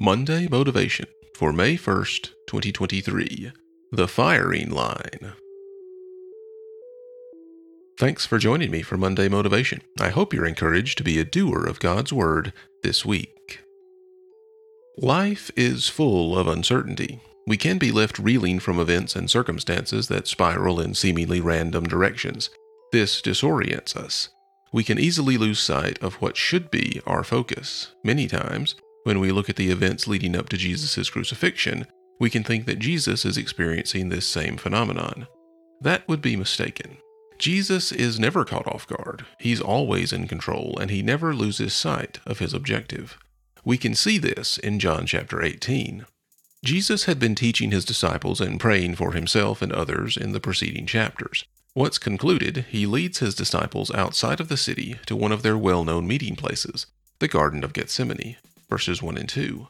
Monday Motivation for May 1st, 2023. The Firing Line. Thanks for joining me for Monday Motivation. I hope you're encouraged to be a doer of God's Word this week. Life is full of uncertainty. We can be left reeling from events and circumstances that spiral in seemingly random directions. This disorients us. We can easily lose sight of what should be our focus. Many times, when we look at the events leading up to Jesus' crucifixion, we can think that Jesus is experiencing this same phenomenon. That would be mistaken. Jesus is never caught off guard. He's always in control, and he never loses sight of his objective. We can see this in John chapter 18. Jesus had been teaching his disciples and praying for himself and others in the preceding chapters. Once concluded, he leads his disciples outside of the city to one of their well known meeting places, the Garden of Gethsemane, verses 1 and 2.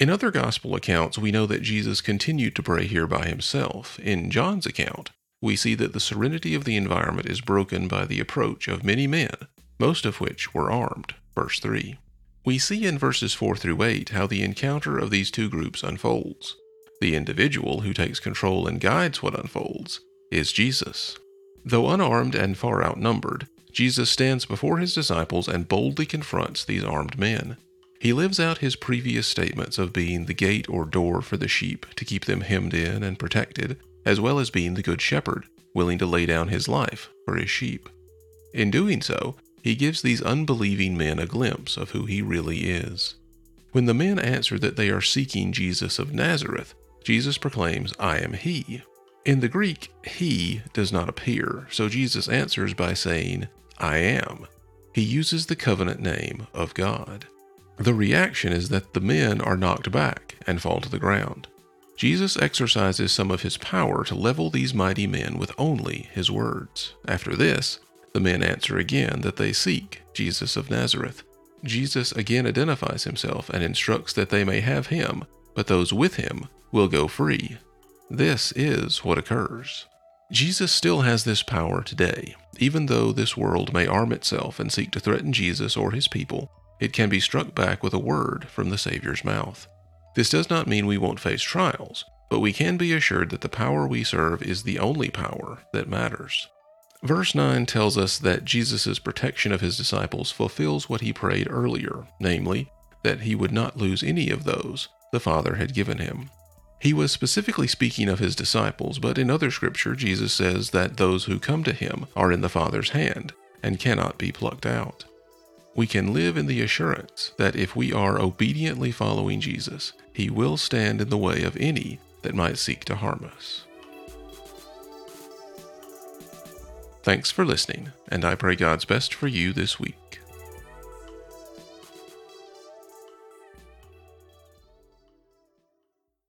In other gospel accounts, we know that Jesus continued to pray here by himself. In John's account, we see that the serenity of the environment is broken by the approach of many men, most of which were armed. Verse 3. We see in verses 4 through 8 how the encounter of these two groups unfolds. The individual who takes control and guides what unfolds is Jesus. Though unarmed and far outnumbered, Jesus stands before his disciples and boldly confronts these armed men. He lives out his previous statements of being the gate or door for the sheep to keep them hemmed in and protected, as well as being the good shepherd, willing to lay down his life for his sheep. In doing so, he gives these unbelieving men a glimpse of who he really is. When the men answer that they are seeking Jesus of Nazareth, Jesus proclaims, I am he. In the Greek, he does not appear, so Jesus answers by saying, I am. He uses the covenant name of God. The reaction is that the men are knocked back and fall to the ground. Jesus exercises some of his power to level these mighty men with only his words. After this, the men answer again that they seek Jesus of Nazareth. Jesus again identifies himself and instructs that they may have him, but those with him will go free. This is what occurs. Jesus still has this power today. Even though this world may arm itself and seek to threaten Jesus or his people, it can be struck back with a word from the Savior's mouth. This does not mean we won't face trials, but we can be assured that the power we serve is the only power that matters. Verse 9 tells us that Jesus' protection of his disciples fulfills what he prayed earlier, namely, that he would not lose any of those the Father had given him. He was specifically speaking of his disciples, but in other scripture, Jesus says that those who come to him are in the Father's hand and cannot be plucked out. We can live in the assurance that if we are obediently following Jesus, he will stand in the way of any that might seek to harm us. Thanks for listening, and I pray God's best for you this week.